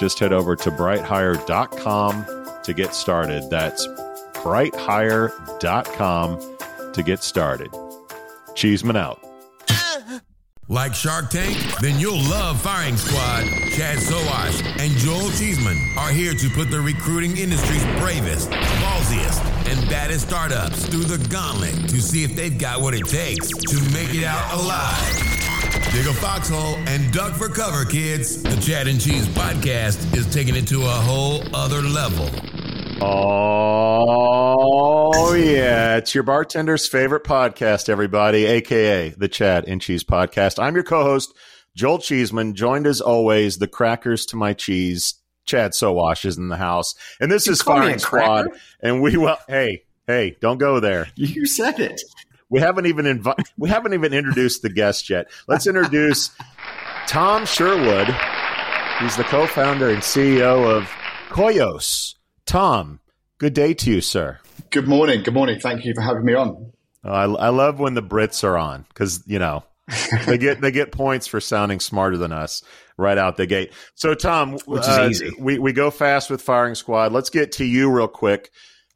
just head over to brighthire.com to get started. That's brighthire.com to get started. Cheeseman out. Like Shark Tank? Then you'll love Firing Squad. Chad Sowash and Joel Cheeseman are here to put the recruiting industry's bravest, ballsiest, and baddest startups through the gauntlet to see if they've got what it takes to make it out alive. Dig a foxhole and duck for cover, kids. The Chad and Cheese podcast is taking it to a whole other level. Oh, yeah. It's your bartender's favorite podcast, everybody, aka the Chad and Cheese podcast. I'm your co host, Joel Cheeseman, joined as always, the crackers to my cheese. Chad Sowash is in the house. And this You is call Firing Squad. cracker? And we, will, hey, hey, don't go there. You said it. We haven't even invi- we haven't even introduced the guest yet. Let's introduce Tom Sherwood. He's the co-founder and CEO of Koios. Tom, good day to you, sir. Good morning. Good morning. Thank you for having me on. Uh, I, I love when the Brits are on because you know they get they get points for sounding smarter than us right out the gate. So, Tom, Which is uh, easy. We we go fast with firing squad. Let's get to you real quick.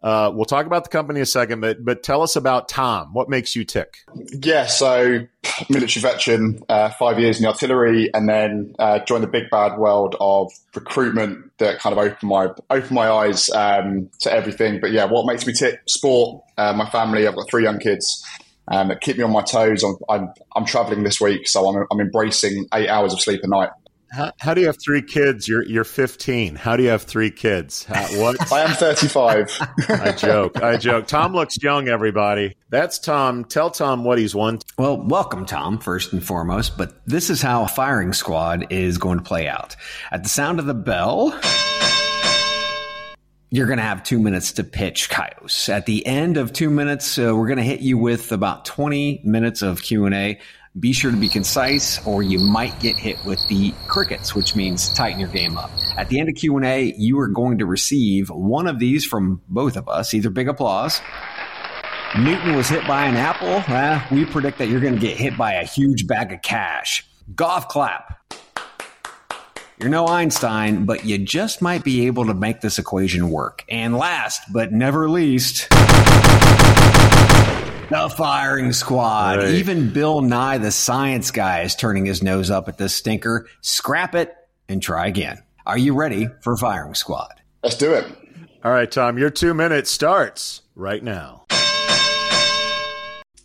Uh, we'll talk about the company in a second, but but tell us about Tom. What makes you tick? Yeah, so military veteran, uh, five years in the artillery, and then uh, joined the big bad world of recruitment that kind of opened my opened my eyes um, to everything. But yeah, what makes me tick? Sport, uh, my family. I've got three young kids. Um, that keep me on my toes. I'm I'm, I'm traveling this week, so I'm I'm embracing eight hours of sleep a night. How, how do you have three kids? You're you're 15. How do you have three kids? How, what? I am 35. I joke. I joke. Tom looks young. Everybody. That's Tom. Tell Tom what he's won. Well, welcome, Tom, first and foremost. But this is how a firing squad is going to play out. At the sound of the bell, you're going to have two minutes to pitch Kaios. At the end of two minutes, uh, we're going to hit you with about 20 minutes of Q&A. Be sure to be concise or you might get hit with the crickets, which means tighten your game up. At the end of Q&A, you are going to receive one of these from both of us, either big applause Newton was hit by an apple. Eh, we predict that you're going to get hit by a huge bag of cash. Golf clap. You're no Einstein, but you just might be able to make this equation work. And last but never least, the firing squad. Right. Even Bill Nye, the science guy, is turning his nose up at this stinker. Scrap it and try again. Are you ready for firing squad? Let's do it. All right, Tom. Your two minutes starts right now.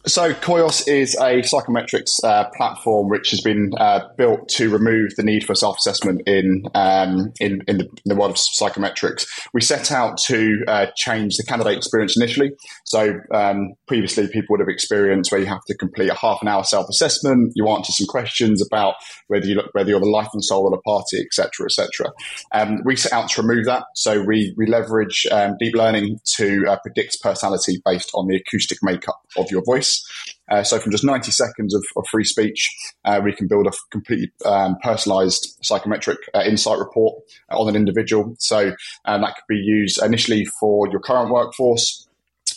So Koios is a psychometrics uh, platform which has been uh, built to remove the need for self-assessment in um, in, in, the, in the world of psychometrics. We set out to uh, change the candidate experience initially. So um, previously, people would have experienced where you have to complete a half an hour self-assessment. You answer some questions about whether you look, whether you're the life and soul of the party, etc., etc. Um, we set out to remove that. So we we leverage um, deep learning to uh, predict personality based on the acoustic makeup of your voice. Uh, so from just 90 seconds of, of free speech, uh, we can build a completely um, personalized psychometric uh, insight report on an individual. So um, that could be used initially for your current workforce.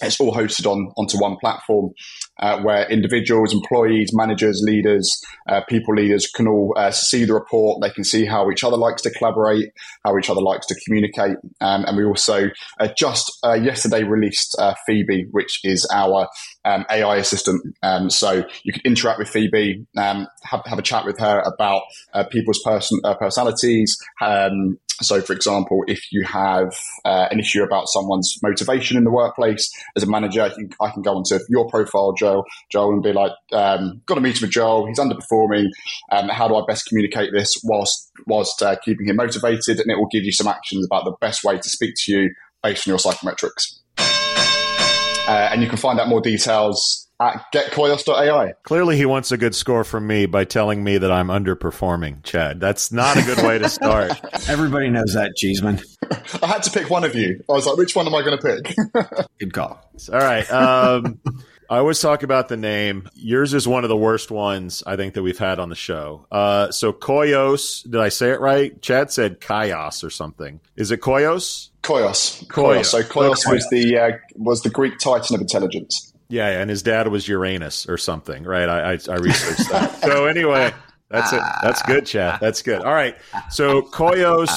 It's all hosted on onto one platform uh, where individuals, employees, managers, leaders, uh, people leaders can all uh, see the report. They can see how each other likes to collaborate, how each other likes to communicate. Um, and we also uh, just uh, yesterday released uh, Phoebe, which is our um, AI assistant. Um, so you can interact with Phoebe, um, have, have a chat with her about people's person, personalities, um, so, for example, if you have uh, an issue about someone's motivation in the workplace, as a manager, I can, I can go onto your profile, Joel, Joel, and be like, um, "Got a meeting with Joel. He's underperforming. Um, how do I best communicate this whilst whilst uh, keeping him motivated?" And it will give you some actions about the best way to speak to you based on your psychometrics. Uh, and you can find out more details at getkoios.ai. Clearly, he wants a good score from me by telling me that I'm underperforming, Chad. That's not a good way to start. Everybody knows that, Cheeseman. I had to pick one of you. I was like, which one am I going to pick? good call. All right. Um, I always talk about the name. Yours is one of the worst ones I think that we've had on the show. Uh, so Koios, did I say it right? Chad said Kaios or something. Is it Koios? Koios. Koios. So Koios was the uh, was the Greek titan of intelligence. Yeah, and his dad was Uranus or something, right? I, I, I researched that. so anyway, that's it. That's good, Chad. That's good. All right. So Koios,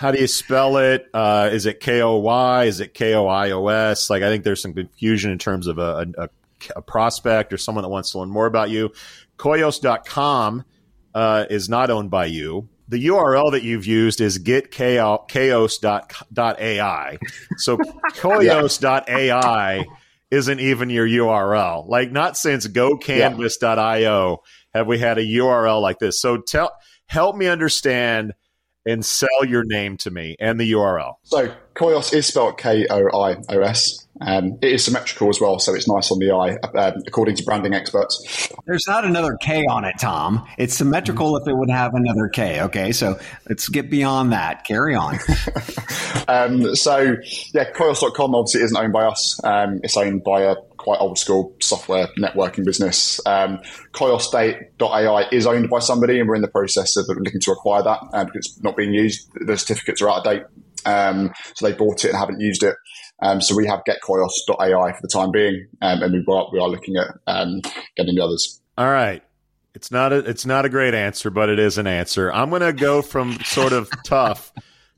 how do you spell it? Uh, is it K O Y? Is it K O I O S? Like I think there's some confusion in terms of a, a, a prospect or someone that wants to learn more about you. Koios.com uh, is not owned by you the URL that you've used is getkoios.ai. So koios.ai isn't even your URL. Like not since gocanvas.io have we had a URL like this. So tell help me understand and sell your name to me and the URL. So Koios is spelled K O I O S. Um, it is symmetrical as well, so it's nice on the eye, um, according to branding experts. There's not another K on it, Tom. It's symmetrical if it would have another K. Okay, so let's get beyond that. Carry on. um, so, yeah, Koios.com obviously isn't owned by us. Um, it's owned by a quite old school software networking business. Um, Koiosdate.ai is owned by somebody, and we're in the process of looking to acquire that uh, because it's not being used. The certificates are out of date. Um, so they bought it and haven't used it. Um, so we have getkoios.ai for the time being, um, and we are, we are looking at um, getting the others. All right. It's not a it's not a great answer, but it is an answer. I'm going to go from sort of tough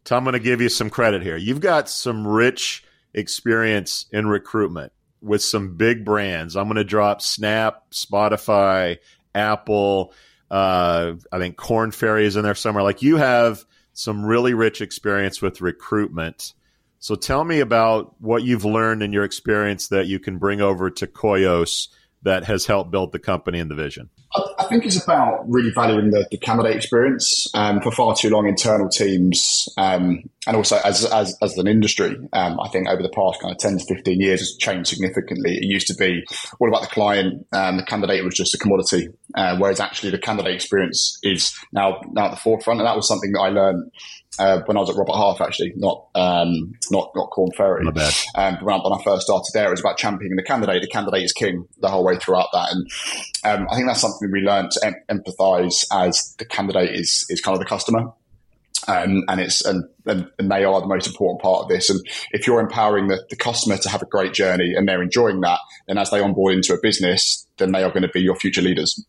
to I'm going to give you some credit here. You've got some rich experience in recruitment with some big brands. I'm going to drop Snap, Spotify, Apple. Uh, I think Korn Ferry is in there somewhere. Like you have some really rich experience with recruitment. So tell me about what you've learned in your experience that you can bring over to Koios that has helped build the company and the vision. I think it's about really valuing the, the candidate experience. Um, for far too long, internal teams, um, and also as, as, as an industry, um, I think over the past kind of 10 to 15 years has changed significantly. It used to be all about the client, the candidate was just a commodity, uh, whereas actually the candidate experience is now, now at the forefront. And that was something that I learned uh, when I was at Robert Half, actually, not um, not not Korn Ferry. Not bad. Um, when, I, when I first started there, it was about championing the candidate. The candidate is king the whole way throughout that, and um, I think that's something we learned to em- empathise as the candidate is is kind of the customer. Um, and it's and, and, and, they are the most important part of this. And if you're empowering the, the customer to have a great journey and they're enjoying that, then as they onboard into a business, then they are going to be your future leaders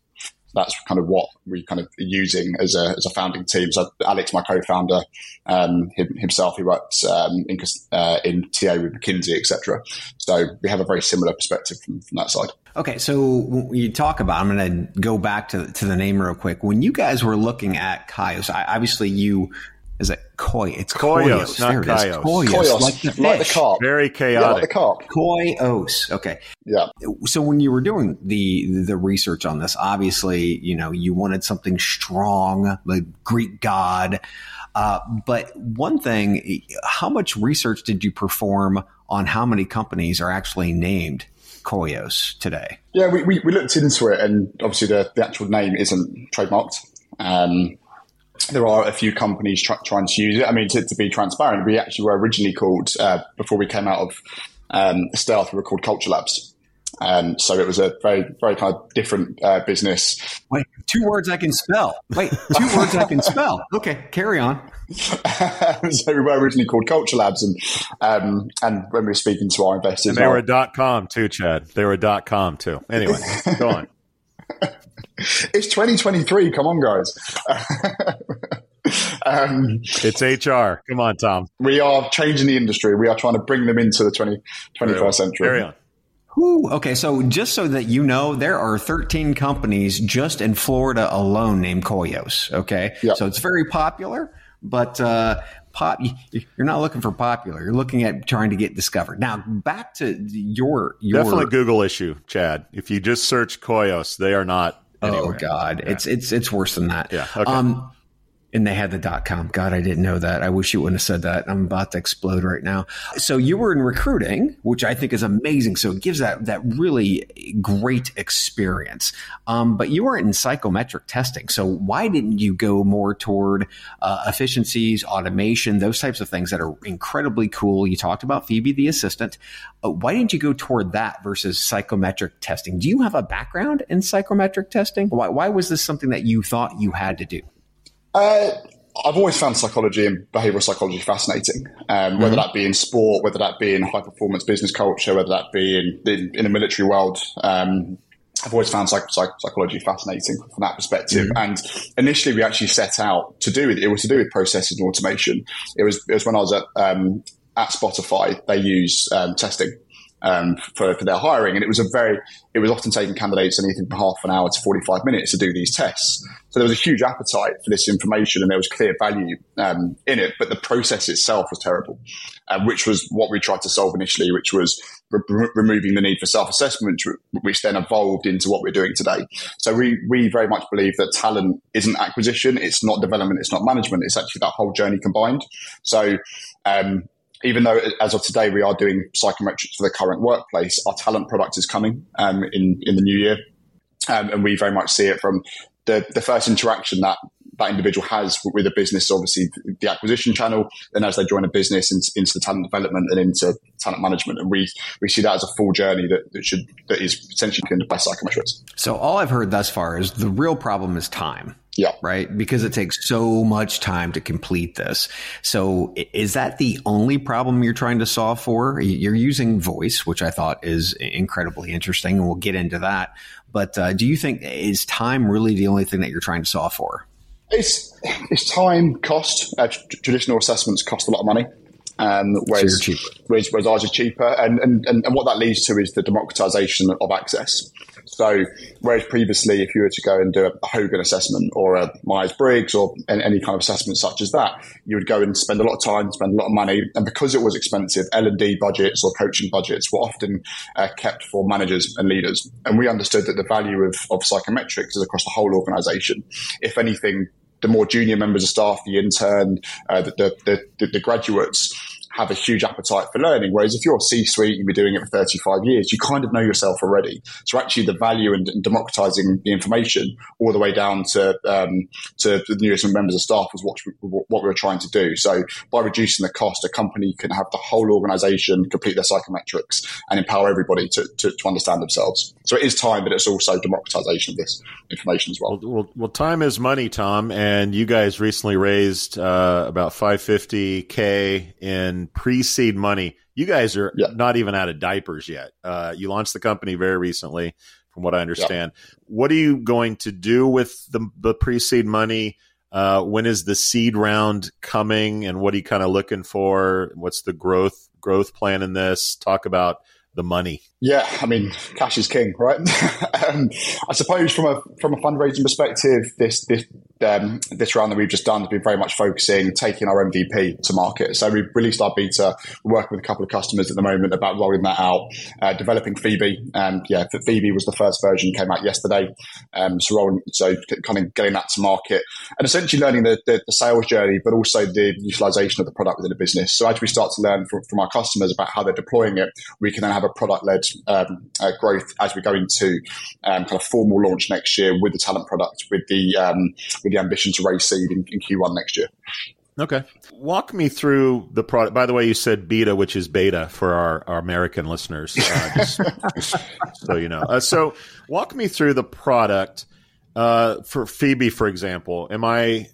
that's kind of what we kind of using as a, as a founding team. So Alex, my co-founder, um, himself, he works um, in, uh, in TA with McKinsey, etc. So we have a very similar perspective from, from that side. Okay, so you talk about, I'm going to go back to to the name real quick. When you guys were looking at Kaios, obviously you is it koi? It's koios, koios. not kaios. Koios, koios, like the fish. Like the carp. Very chaotic. Yeah, like the carp. Koios. Okay. Yeah. So when you were doing the the research on this, obviously, you know, you wanted something strong, like Greek god. Uh, but one thing, how much research did you perform on how many companies are actually named Koios today? Yeah, we, we, we looked into it, and obviously the, the actual name isn't trademarked. Um, there are a few companies try, trying to use it. I mean, to, to, be transparent, we actually were originally called, uh, before we came out of um, Stealth, we were called Culture Labs. Um, so it was a very, very kind of different uh, business. Wait, two words I can spell. Wait, two words I can spell. Okay, carry on. so we were originally called Culture Labs, and um, and when we were speaking to our investors, and they were a dot com too, Chad. They were a dot com too. Anyway, go on. it's 2023. Come on, guys. um, it's HR. Come on, Tom. We are changing the industry. We are trying to bring them into the 20, 21st century. Carry on. Ooh, okay, so just so that you know, there are 13 companies just in Florida alone named Koios. Okay, yep. so it's very popular, but uh, pop. You're not looking for popular. You're looking at trying to get discovered. Now, back to your your definitely Google issue, Chad. If you just search Koios, they are not. Oh, anywhere. Oh God, yeah. it's it's it's worse than that. Yeah. Okay. Um, and they had the dot com. God, I didn't know that. I wish you wouldn't have said that. I'm about to explode right now. So you were in recruiting, which I think is amazing. So it gives that that really great experience. Um, but you weren't in psychometric testing. So why didn't you go more toward uh, efficiencies, automation, those types of things that are incredibly cool? You talked about Phoebe the assistant. Uh, why didn't you go toward that versus psychometric testing? Do you have a background in psychometric testing? Why, why was this something that you thought you had to do? Uh, I've always found psychology and behavioral psychology fascinating, um, whether mm-hmm. that be in sport, whether that be in high performance business culture, whether that be in, in, in the military world. Um, I've always found psych- psych- psychology fascinating from that perspective. Mm-hmm. And initially, we actually set out to do it. It was to do with processes and automation. It was it was when I was at um, at Spotify. They use um, testing um, for, for their hiring. And it was a very, it was often taking candidates anything from half an hour to 45 minutes to do these tests. So there was a huge appetite for this information and there was clear value um, in it, but the process itself was terrible, uh, which was what we tried to solve initially, which was re- removing the need for self-assessment, which then evolved into what we're doing today. So we, we very much believe that talent isn't acquisition, it's not development, it's not management, it's actually that whole journey combined. So um, even though as of today we are doing psychometrics for the current workplace, our talent product is coming um, in in the new year, um, and we very much see it from the the first interaction that that individual has with a business, obviously the acquisition channel, then as they join a business into, into, the talent development and into talent management. And we, we see that as a full journey that, that should, that is potentially conducted by psychometrics. So all I've heard thus far is the real problem is time. Yeah. Right. Because it takes so much time to complete this. So is that the only problem you're trying to solve for? You're using voice, which I thought is incredibly interesting. And we'll get into that. But uh, do you think is time really the only thing that you're trying to solve for? It's it's time cost. Uh, traditional assessments cost a lot of money. Um, whereas, so whereas, whereas ours is cheaper, and, and, and what that leads to is the democratization of access. So, whereas previously, if you were to go and do a Hogan assessment or a Myers Briggs or any kind of assessment such as that, you would go and spend a lot of time, spend a lot of money, and because it was expensive, L and D budgets or coaching budgets were often uh, kept for managers and leaders. And we understood that the value of, of psychometrics is across the whole organisation. If anything, the more junior members of staff, the intern, uh, the, the, the, the graduates have a huge appetite for learning. Whereas if you're a C-suite, you've been doing it for 35 years, you kind of know yourself already. So actually the value in, in democratizing the information all the way down to, um, to the newest members of staff was what, what we were trying to do. So by reducing the cost, a company can have the whole organization complete their psychometrics and empower everybody to, to, to understand themselves. So it is time, but it's also democratization of this information as well. Well, well, well time is money, Tom. And you guys recently raised uh, about 550K in pre-seed money. You guys are yeah. not even out of diapers yet. Uh, you launched the company very recently, from what I understand. Yeah. What are you going to do with the, the pre-seed money? Uh, when is the seed round coming, and what are you kind of looking for? What's the growth growth plan in this? Talk about the money. Yeah, I mean, cash is king, right? um, I suppose from a from a fundraising perspective, this this um, this round that we've just done has been very much focusing taking our MVP to market. So we've released our beta. We're working with a couple of customers at the moment about rolling that out, uh, developing Phoebe. And yeah, Phoebe was the first version, came out yesterday. Um, so rolling, so kind of getting that to market and essentially learning the, the, the, sales journey, but also the utilization of the product within the business. So as we start to learn from, from our customers about how they're deploying it, we can then have a product led um, uh, growth as we go into um, kind of formal launch next year with the talent product, with the um, with the ambition to raise seed in, in Q1 next year. Okay. Walk me through the product. By the way, you said beta, which is beta for our, our American listeners, uh, just, so you know. Uh, so, walk me through the product uh, for Phoebe, for example. Am I,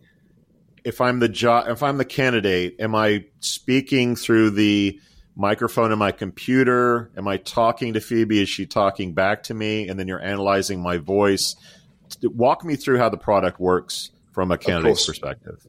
if I'm the jo- if I'm the candidate, am I speaking through the microphone in my computer? Am I talking to Phoebe? Is she talking back to me? And then you're analyzing my voice. Walk me through how the product works from a candidate's perspective.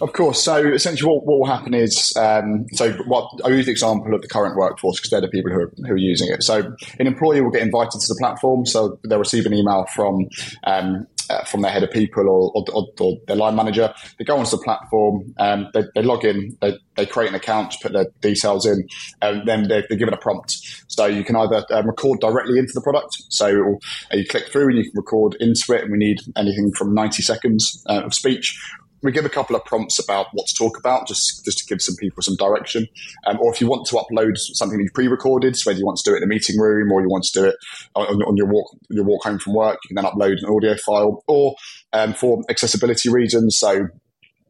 Of course. So essentially, what, what will happen is, um, so what I use the example of the current workforce because they're the people who are, who are using it. So an employee will get invited to the platform, so they'll receive an email from um, uh, from their head of people or, or, or, their line manager. They go onto the platform, um, they, they, log in, they, they, create an account, put their details in, and then they're, they're given a prompt. So you can either um, record directly into the product. So you click through and you can record into it, and we need anything from 90 seconds uh, of speech, we give a couple of prompts about what to talk about, just just to give some people some direction. Um, or if you want to upload something you've pre-recorded, so whether you want to do it in a meeting room or you want to do it on, on your walk your walk home from work, you can then upload an audio file. Or um, for accessibility reasons, so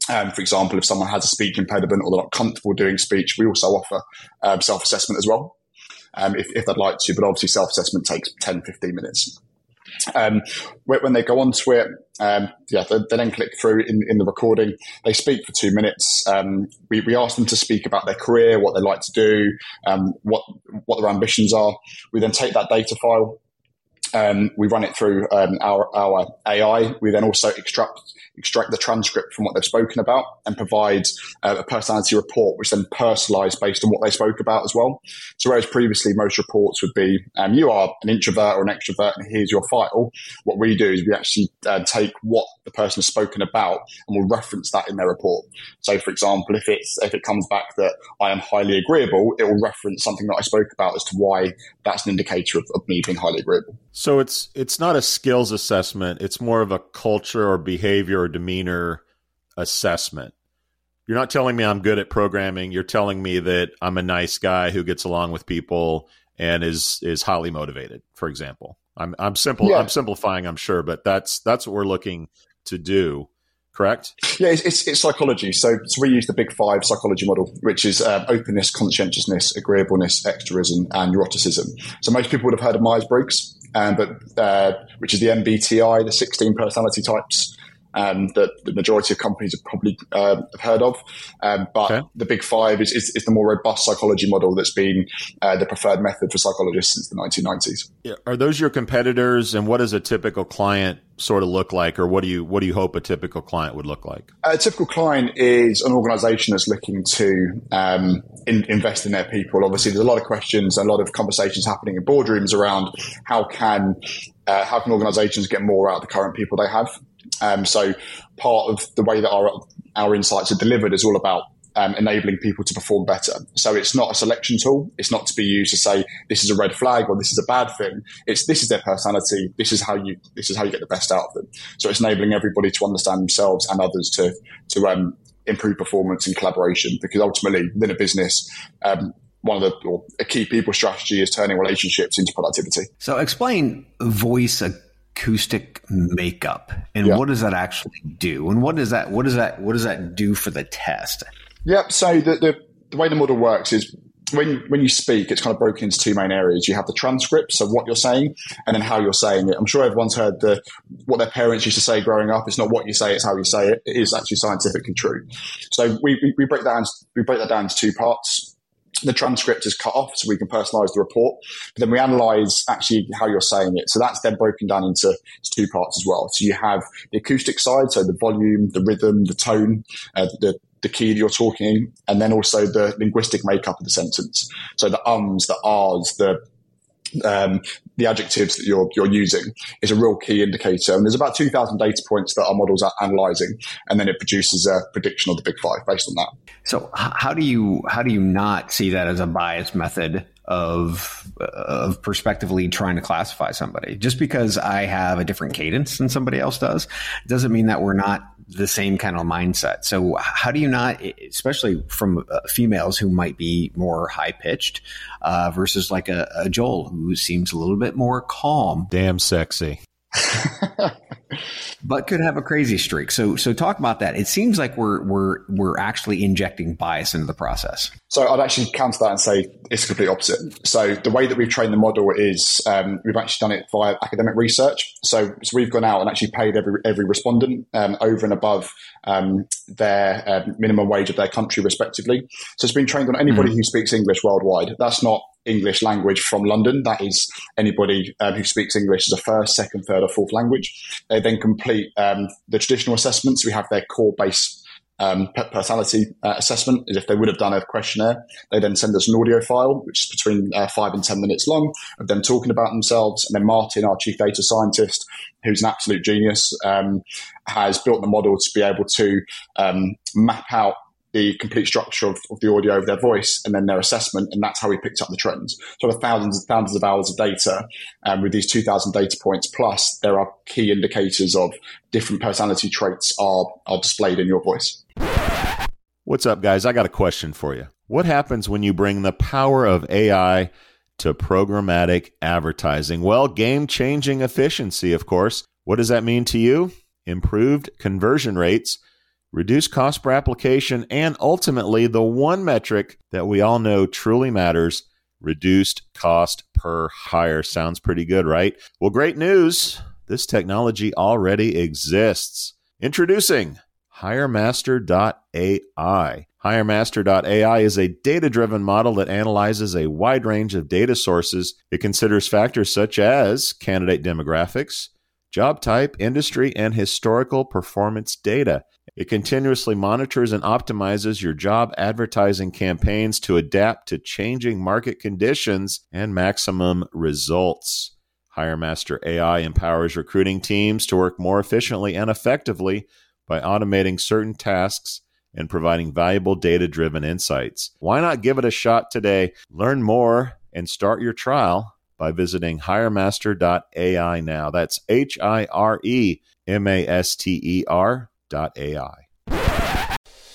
um, for example, if someone has a speech impediment or they're not comfortable doing speech, we also offer um, self-assessment as well, um, if, if, they'd like to. But obviously, self-assessment takes 10, 15 minutes. Um, when they go onto it, um, yeah, they, they, then click through in, in, the recording. They speak for two minutes. Um, we, we ask them to speak about their career, what they like to do, um, what what their ambitions are. We then take that data file. Um, we run it through um, our, our AI. We then also extract extract the transcript from what they've spoken about and provide uh, a personality report, which then personalized based on what they spoke about as well. So whereas previously most reports would be, um, you are an introvert or an extrovert and here's your file. What we do is we actually uh, take what the person has spoken about and we'll reference that in their report. So for example, if it's, if it comes back that I am highly agreeable, it will reference something that I spoke about as to why that's an indicator of, of me being highly agreeable. So it's, it's not a skills assessment. It's more of a culture or behavior or demeanor assessment. You're not telling me I'm good at programming. You're telling me that I'm a nice guy who gets along with people and is is highly motivated. For example, I'm I'm simple. Yeah. I'm simplifying. I'm sure, but that's that's what we're looking to do. Correct? Yeah, it's, it's, it's psychology. So, so, we use the Big Five psychology model, which is um, openness, conscientiousness, agreeableness, extroism, and neuroticism. So most people would have heard of Myers Briggs, um, but uh, which is the MBTI, the 16 personality types um, that the majority of companies have probably uh, have heard of. Um, but okay. the Big Five is, is, is, the more robust psychology model that's been uh, the preferred method for psychologists since the 1990s. Yeah. Are those your competitors, and what does a typical client sort of look like, or what do you what do you hope a typical client would look like? A typical client is an organisation that's looking to um, in, invest in their people. Obviously, there's a lot of questions, a lot of conversations happening in boardrooms around how can uh, how can organisations get more out of the current people they have. Um, so part of the way that our our insights are delivered is all about um, enabling people to perform better. So it's not a selection tool. It's not to be used to say this is a red flag or this is a bad thing. It's this is their personality. This is how you this is how you get the best out of them. So it's enabling everybody to understand themselves and others to to um, improve performance and collaboration. Because ultimately, within a business. Um, one of the a key people strategy is turning relationships into productivity. So explain voice acoustic makeup and yeah. what does that actually do and what does that what does that what does that do for the test yep so the, the, the way the model works is when when you speak, it's kind of broken into two main areas. You have the transcript, of what you're saying, and then how you're saying it. I'm sure everyone's heard the what their parents used to say growing up. It's not what you say; it's how you say it. It is actually scientifically true. So we, we, we break that. We break that down into two parts the transcript is cut off so we can personalize the report. But then we analyze actually how you're saying it. So that's then broken down into two parts as well. So you have the acoustic side, so the volume, the rhythm, the tone, uh, the, the key that you're talking, and then also the linguistic makeup of the sentence. So the ums, the ahs, the um, the adjectives that you're you're using is a real key indicator. And there's about 2,000 data points that our models are analyzing, and then it produces a prediction of the big five based on that. So how do you how do you not see that as a biased method of of prospectively trying to classify somebody? Just because I have a different cadence than somebody else does doesn't mean that we're not the same kind of mindset. So how do you not, especially from uh, females who might be more high pitched uh, versus like a, a Joel who seems a little bit more calm? Damn sexy. but could have a crazy streak. So so talk about that. It seems like we're we're we're actually injecting bias into the process. So I'd actually counter that and say it's the complete opposite. So the way that we've trained the model is um, we've actually done it via academic research. So, so we've gone out and actually paid every every respondent um, over and above um, their uh, minimum wage of their country, respectively. So it's been trained on anybody mm. who speaks English worldwide. That's not English language from London. That is anybody um, who speaks English as a first, second, third, or fourth language. They then complete um, the traditional assessments. We have their core base um, personality uh, assessment is if they would have done a questionnaire, they then send us an audio file, which is between uh, five and 10 minutes long, of them talking about themselves. And then Martin, our chief data scientist, who's an absolute genius, um, has built the model to be able to um, map out the complete structure of, of, the audio of their voice and then their assessment, and that's how we picked up the trends. So, the thousands and thousands of hours of data, um, with these 2,000 data points, plus there are key indicators of different personality traits are, are displayed in your voice. What's up, guys? I got a question for you. What happens when you bring the power of AI to programmatic advertising? Well, game changing efficiency, of course. What does that mean to you? Improved conversion rates, reduced cost per application, and ultimately the one metric that we all know truly matters reduced cost per hire. Sounds pretty good, right? Well, great news. This technology already exists. Introducing HireMaster.ai. HireMaster.ai is a data driven model that analyzes a wide range of data sources. It considers factors such as candidate demographics, job type, industry, and historical performance data. It continuously monitors and optimizes your job advertising campaigns to adapt to changing market conditions and maximum results. HireMaster AI empowers recruiting teams to work more efficiently and effectively by automating certain tasks and providing valuable data driven insights. Why not give it a shot today? Learn more and start your trial by visiting hiremaster.ai now. That's H I R E M A S T E R AI.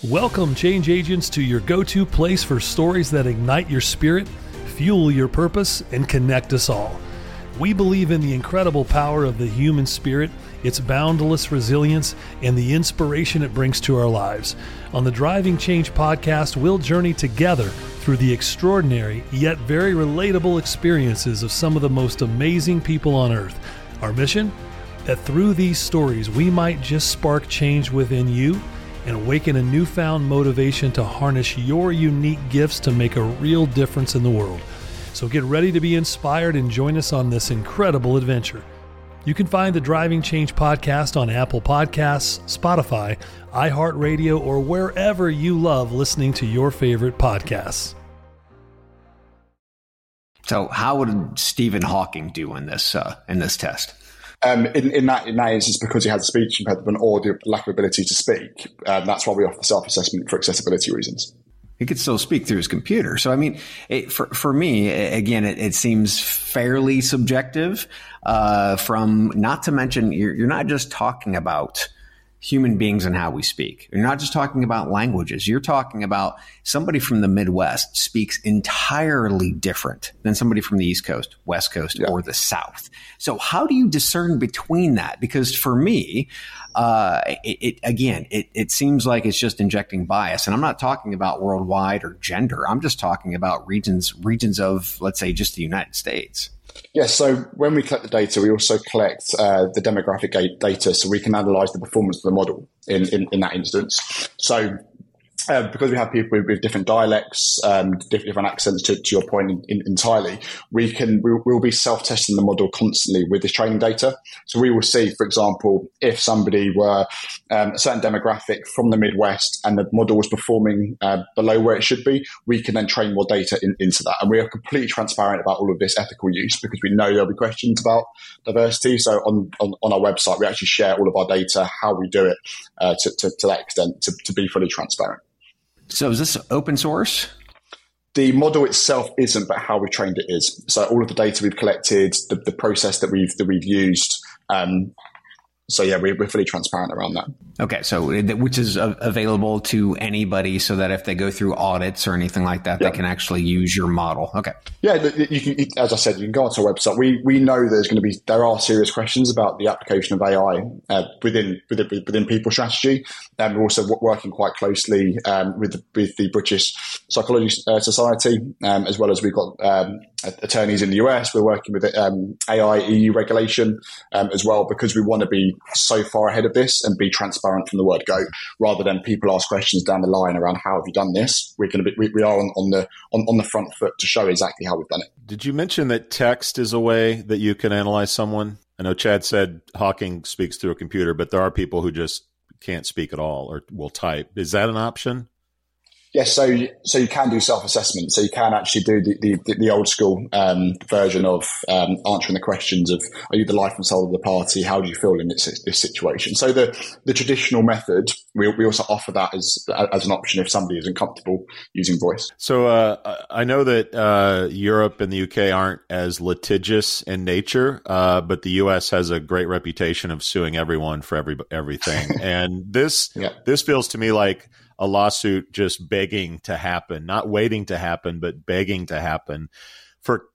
Welcome, change agents, to your go to place for stories that ignite your spirit, fuel your purpose, and connect us all. We believe in the incredible power of the human spirit, its boundless resilience, and the inspiration it brings to our lives. On the Driving Change podcast, we'll journey together through the extraordinary yet very relatable experiences of some of the most amazing people on earth. Our mission? That through these stories, we might just spark change within you and awaken a newfound motivation to harness your unique gifts to make a real difference in the world. So get ready to be inspired and join us on this incredible adventure. You can find the Driving Change podcast on Apple Podcasts, Spotify, iHeartRadio, or wherever you love listening to your favorite podcasts. So, how would Stephen Hawking do in this uh, in this test? Um, in, in, that in that instance, because he had a speech impediment or the lack of ability to speak, um, that's why we offer self assessment for accessibility reasons he could still speak through his computer. So, I mean, it, for, for me, again, it, it seems fairly subjective. Uh, from not to mention, you're, you're not just talking about human beings and how we speak. You're not just talking about languages. You're talking about somebody from the Midwest speaks entirely different than somebody from the East Coast, West Coast, yeah. or the South. So how do you discern between that? Because for me, uh, it, it, again, it, it seems like it's just injecting bias. And I'm not talking about worldwide or gender. I'm just talking about regions, regions of, let's say, just the United States. Yes, so when we collect the data, we also collect uh, the demographic data so we can analyze the performance of the model in, in, in that instance. So uh, because we have people with, with different dialects, um, different, different, accents to, to your point in, in, entirely, we can we, will be self-testing the model constantly with this training data. So we will see, for example, if somebody were um, a certain demographic from the Midwest and the model was performing uh, below where it should be, we can then train more data in, into that. And we are completely transparent about all of this ethical use because we know there'll be questions about diversity. So on, on, on our website, we actually share all of our data, how we do it uh, to, to, to that extent, to, to be fully transparent. So is this open source? The model itself isn't, but how we trained it is. So all of the data we've collected, the, the process that we've that we've used, um, so yeah, we're, we're fully transparent around that. Okay, so which is available to anybody, so that if they go through audits or anything like that, yeah. they can actually use your model. Okay. Yeah, you can, as I said, you can go onto our website. We we know there's going to be there are serious questions about the application of AI uh, within, within within people strategy, and we're also working quite closely um, with the, with the British Psychology uh, Society, um, as well as we've got um, attorneys in the US. We're working with um, AI EU regulation um, as well because we want to be so far ahead of this and be transparent from the word go, rather than people ask questions down the line around how have you done this. We're going to be we, we are on, on the on, on the front foot to show exactly how we've done it. Did you mention that text is a way that you can analyze someone? I know Chad said Hawking speaks through a computer, but there are people who just can't speak at all or will type. Is that an option? Yes, so so you can do self assessment. So you can actually do the the, the old school um, version of um, answering the questions of Are you the life and soul of the party? How do you feel in this, this situation? So the the traditional method, we, we also offer that as as an option if somebody isn't comfortable using voice. So uh, I know that uh, Europe and the UK aren't as litigious in nature, uh, but the US has a great reputation of suing everyone for every everything, and this yeah. this feels to me like a lawsuit just begging to happen, not waiting to happen, but begging to happen for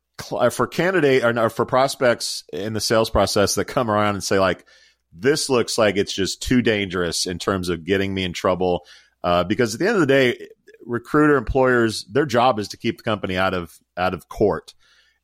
for candidate or for prospects in the sales process that come around and say like this looks like it's just too dangerous in terms of getting me in trouble. Uh, because at the end of the day recruiter employers their job is to keep the company out of out of court.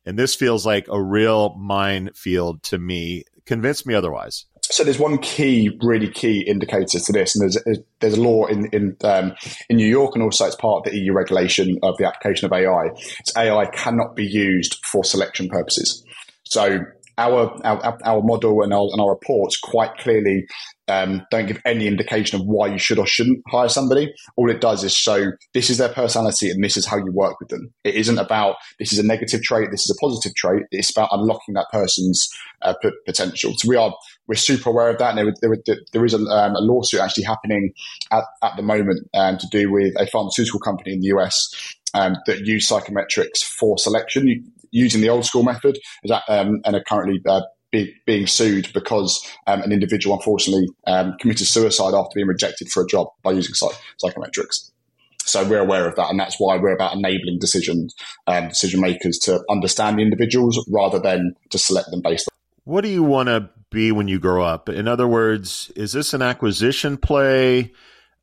And this feels like a real minefield to me. Convince me otherwise so there's one key, really key indicator to this, and there's there's a law in in um, in New York, and also it's part of the EU regulation of the application of AI. It's AI cannot be used for selection purposes. So our our, our model and our, and our reports quite clearly um, don't give any indication of why you should or shouldn't hire somebody. All it does is show this is their personality and this is how you work with them. It isn't about this is a negative trait, this is a positive trait. It's about unlocking that person's uh, p- potential. So we are we're super aware of that. And there, there, there is a, um, a, lawsuit actually happening at, at the moment um, to do with a pharmaceutical company in the US um, that use psychometrics for selection using the old school method that, um, and are currently uh, be, being sued because um, an individual unfortunately um, committed suicide after being rejected for a job by using psych- psychometrics. So we're aware of that, and that's why we're about enabling decision um, decision makers to understand the individuals rather than to select them based. on What do you want to be when you grow up? In other words, is this an acquisition play?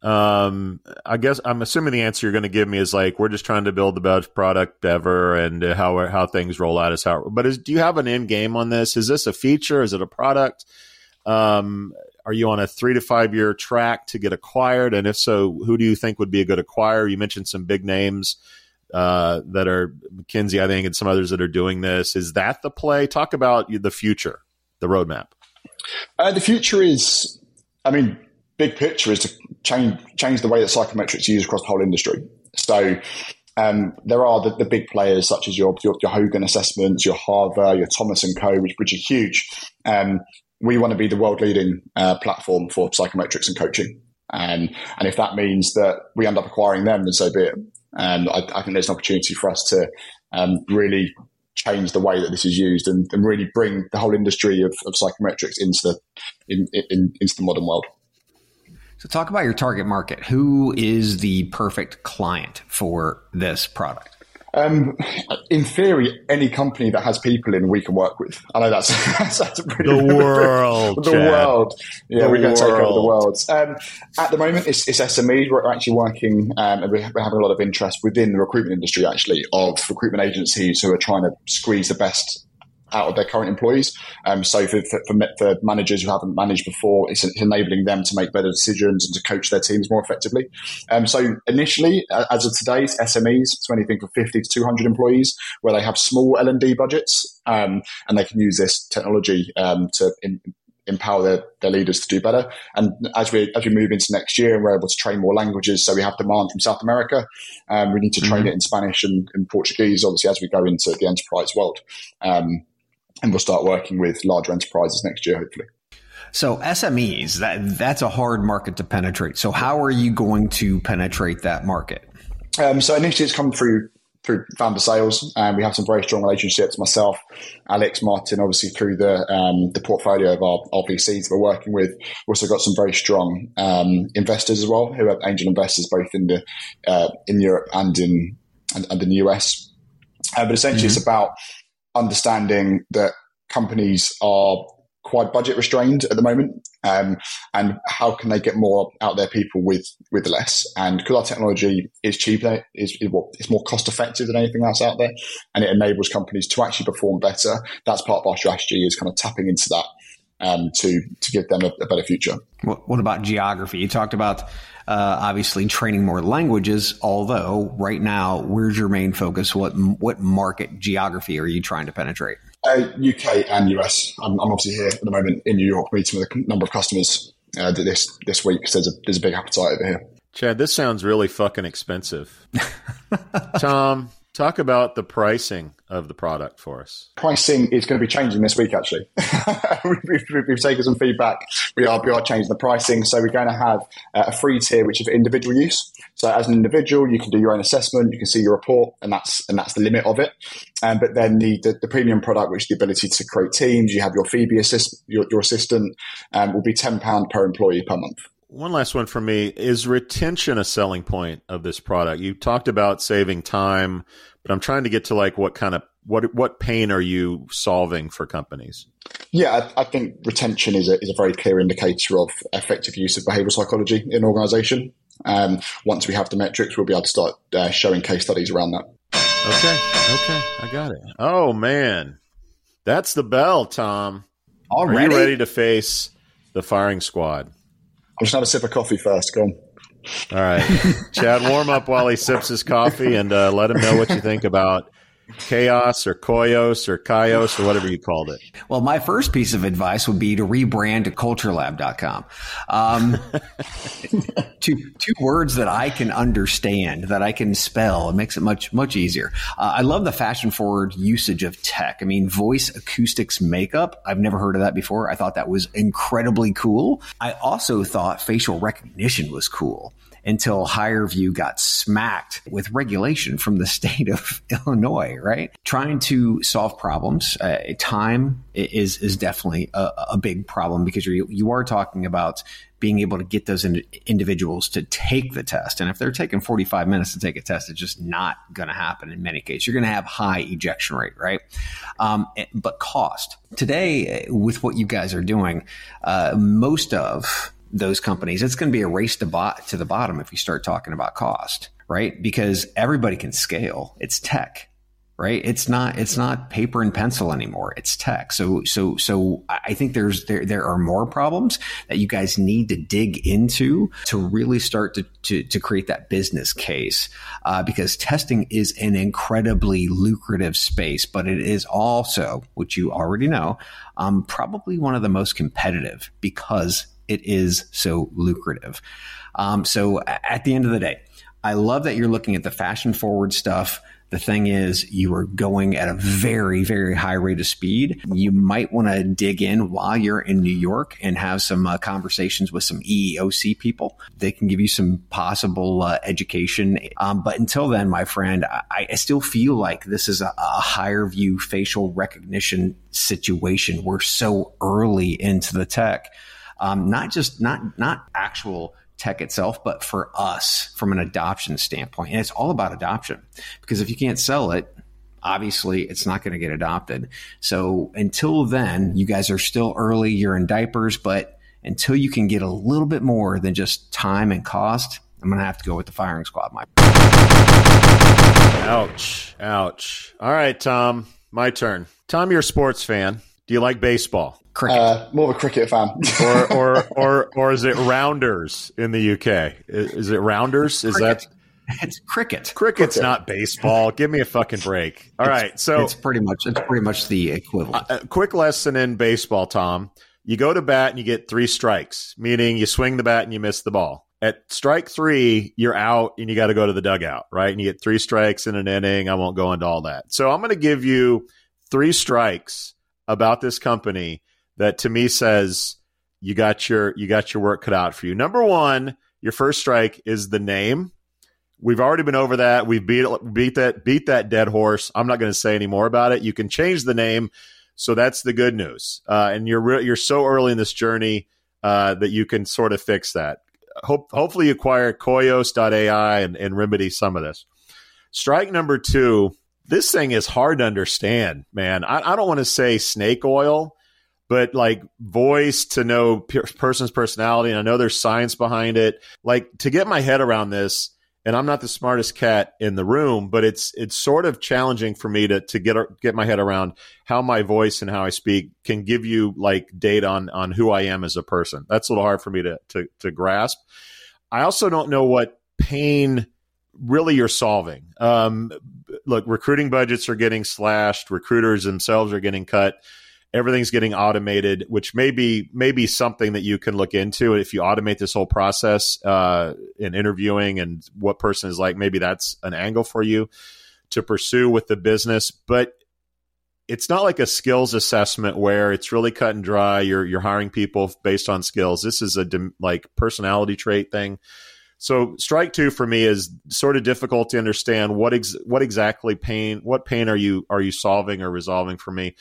Um, I guess I'm assuming the answer you're going to give me is like we're just trying to build the best product ever, and how how things roll out is how. But is, do you have an end game on this? Is this a feature? Is it a product? Um, are you on a three to five year track to get acquired? And if so, who do you think would be a good acquirer? You mentioned some big names uh, that are McKinsey, I think, and some others that are doing this. Is that the play? Talk about the future, the roadmap. Uh, the future is, I mean, big picture is to change change the way that psychometrics is used across the whole industry. So um, there are the, the, big players such as your, your, your Hogan assessments, your Harvard, your Thomas and Co, which, which are huge. Um, we want to be the world leading uh, platform for psychometrics and coaching. Um, and if that means that we end up acquiring them, then so be it. Um, I, I, think there's an opportunity for us to um, really change the way that this is used and, and really bring the whole industry of, of psychometrics into the in, in, into the modern world. So, talk about your target market. Who is the perfect client for this product? Um, in theory, any company that has people in, we can work with. I know that's that's, a pretty the world, the Chad. world. Yeah, the we're going to take over the world. Um, at the moment, it's, it's SMEs. We're actually working, um, and we're having a lot of interest within the recruitment industry, actually, of recruitment agencies who are trying to squeeze the best out of their current employees. Um, so for, for, for, managers who haven't managed before, it's, enabling them to make better decisions and to coach their teams more effectively. Um, so initially, as of today, SMEs, so anything from 50 to 200 employees, where they have small L&D budgets um, and they can use this technology um, to in, empower their, their leaders to do better. And as we as we move into next year and we're able to train more languages, so we have demand from South America, um, we need to train mm-hmm. it in Spanish and, and, Portuguese, obviously, as we go into the enterprise world. Um, and we'll start working with larger enterprises next year, hopefully. So SMEs, that that's a hard market to penetrate. So how are you going to penetrate that market? Um, so initially, it's come through through founder sales, and we have some very strong relationships. Myself, Alex, Martin, obviously through the um, the portfolio of our, our VCs we're working with. We've also got some very strong um, investors as well, who are angel investors both in the uh, in Europe and in and, and in the US. Uh, but essentially, mm-hmm. it's about understanding that companies are quite budget restrained at the moment, um, and how can they get more out their people with with less? And because our technology is cheaper, is it's more cost effective than anything else out there, and it enables companies to actually perform better. That's part of our strategy is kind of tapping into that um, to to give them a, a better future. What, what, about geography? You talked about uh, obviously training more languages. Although right now, where's your main focus? What what market geography are you trying to penetrate? Uh, UK and US. I'm, I'm, obviously here at the moment in New York, meeting with a number of customers uh, this this week because there's a there's a big appetite over here. Chad, this sounds really fucking expensive. Tom, talk about the pricing of the product for us. Pricing is going to be changing this week. Actually, we've, we've, we've, taken some feedback. We are we are changing the pricing, so we're going to have uh, a free tier which is for individual use. So as an individual, you can do your own assessment, you can see your report, and that's and that's the limit of it. Um, but then the, the, the premium product, which is the ability to create teams, you have your Phoebe assist, your, your assistant, um, will be ten pound per employee per month. One last one for me is retention a selling point of this product? You talked about saving time, but I'm trying to get to like what kind of what what pain are you solving for companies? Yeah, I, I think retention is a, is a very clear indicator of effective use of behavioral psychology in an organization. Um, once we have the metrics, we'll be able to start uh, showing case studies around that. Okay, okay, I got it. Oh man, that's the bell, Tom. Already? Are you ready to face the firing squad? I'm just gonna have a sip of coffee first. Go on. All right, Chad, warm up while he sips his coffee, and uh, let him know what you think about chaos or Koyos or kaios or whatever you called it. Well my first piece of advice would be to rebrand to culturelab.com um, two, two words that i can understand that i can spell. It makes it much much easier. Uh, i love the fashion forward usage of tech. I mean voice acoustics makeup i've never heard of that before. I thought that was incredibly cool. I also thought facial recognition was cool until HireVue got smacked with regulation from the state of Illinois, right? Trying to solve problems, uh, time is is definitely a, a big problem because you you are talking about being able to get those in, individuals to take the test. And if they're taking 45 minutes to take a test, it's just not going to happen in many cases. You're going to have high ejection rate, right? Um, but cost. Today, with what you guys are doing, uh, most of those companies, it's going to be a race to, bo- to the bottom if you start talking about cost, right? Because everybody can scale. It's tech, right? It's not it's not paper and pencil anymore. It's tech. So so so I think there's there there are more problems that you guys need to dig into to really start to to, to create that business case uh, because testing is an incredibly lucrative space, but it is also, which you already know, um, probably one of the most competitive because it is so lucrative. Um, so at the end of the day, I love that you're looking at the fashion forward stuff. The thing is, you are going at a very, very high rate of speed. You might want to dig in while you're in New York and have some uh, conversations with some EEOC people. They can give you some possible uh, education. Um, but until then, my friend, I, I still feel like this is a, a view facial recognition situation. We're so early into the tech um, not just not not actual tech itself, but for us from an adoption standpoint. And it's all about adoption because if you can't sell it, obviously it's not going to get adopted. So until then, you guys are still early, you're in diapers, but until you can get a little bit more than just time and cost, I'm going to have to go with the firing squad. My ouch, ouch. All right, Tom, my turn. Tom, you're a sports fan. Do you like baseball? Cricket. Uh, more of a cricket fan. or, or, or, or is it rounders in the UK? Is it rounders? Is cricket. that? It's cricket. Cricket's cricket. not baseball. Give me a fucking break. All it's, right, so it's pretty much it's pretty much the equivalent. A, a quick lesson in baseball, Tom. You go to bat and you get three strikes, meaning you swing the bat and you miss the ball. At strike three, you're out and you got to go to the dugout, right? And you get three strikes in an inning. I won't go into all that. So I'm going to give you three strikes about this company that to me says you got your you got your work cut out for you. Number one, your first strike is the name. We've already been over that. We've beat beat that beat that dead horse. I'm not going to say any more about it. You can change the name, so that's the good news. Uh, and you're re- you're so early in this journey uh, that you can sort of fix that. Hope hopefully you acquire Koios.ai and, and remedy some of this. Strike number two. This thing is hard to understand, man. I, I don't want to say snake oil but like voice to know person's personality and i know there's science behind it. Like to get my head around this and i'm not the smartest cat in the room but it's it's sort of challenging for me to to get get my head around how my voice and how i speak can give you like data on on who i am as a person. That's a little hard for me to to, to grasp. I also don't know what pain really you're solving. Um look recruiting budgets are getting slashed recruiters themselves are getting cut everything's getting automated, which may be, may be something that you can look into. If you automate this whole process uh, in interviewing and what person is like, maybe that's an angle for you to pursue with the business. But it's not like a skills assessment where it's really cut and dry. You're you're hiring people based on skills. This is a like personality trait thing. So strike two for me is sort of difficult to understand what ex- what exactly pain what pain are you are you solving or resolving for me.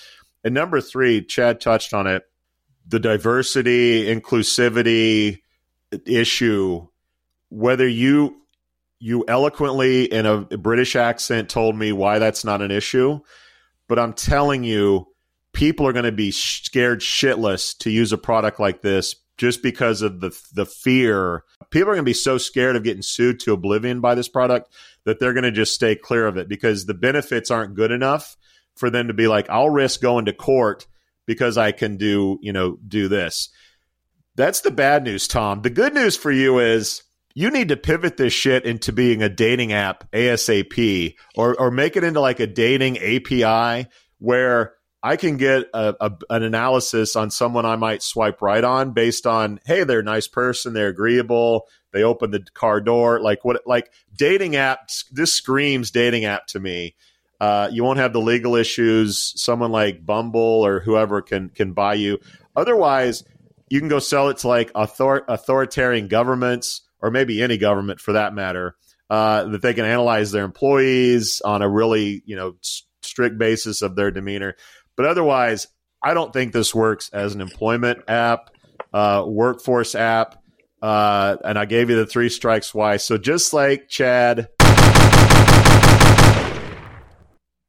And number three, Chad touched on it, the diversity inclusivity issue. Whether you you eloquently in a British accent told me why that's not an issue but I'm telling you, people are going to be scared shitless to use a product like this just because of the the fear. People are going to be so scared of getting sued to oblivion by this product that they're going to just stay clear of it because the benefits aren't good enough for them to be like, I'll risk going to court because I can do, you know, do this. That's the bad news, Tom. The good news for you is you need to pivot this shit into being a dating app ASAP or or make it into like a dating API where I can get a, a, an analysis on someone I might swipe right on based on hey they're a nice person they're agreeable they open the car door like what like dating apps this screams dating app to me uh, you won't have the legal issues someone like Bumble or whoever can can buy you otherwise you can go sell it to like author- authoritarian governments or maybe any government for that matter, uh, that they can analyze their employees on a really you know strict basis of their demeanor. But otherwise, I don't think this works as an employment app, uh, workforce app. Uh, and I gave you the three strikes why. So just like Chad,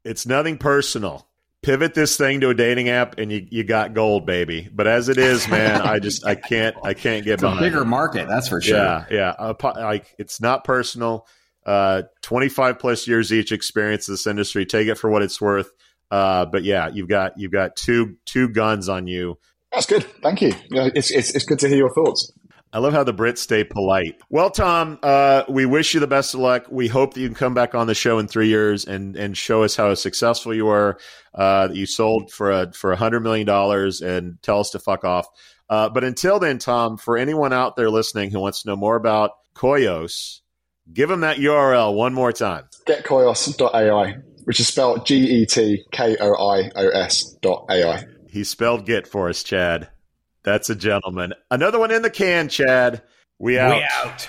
it's nothing personal. Pivot this thing to a dating app and you, you got gold baby. But as it is man i just i can't i can't get it's a bigger market that's for sure. Yeah yeah. Uh, like it's not personal. Uh 25 plus years each experience in this industry. Take it for what it's worth uh but yeah you've got you've got two two guns on you that's good thank you yeah, it's, it's it's good to hear your thoughts I love how the Brits stay polite. Well, Tom, uh, we wish you the best of luck. We hope that you can come back on the show in three years and and show us how successful you were. Uh, that you sold for a for a hundred million dollars and tell us to fuck off. Uh, but until then, Tom, for anyone out there listening who wants to know more about Koios, give them that URL one more time. Getkoios.ai, which is spelled G E T K O I O S dot AI. He spelled get for us, Chad. That's a gentleman. Another one in the can, Chad. We out. We out.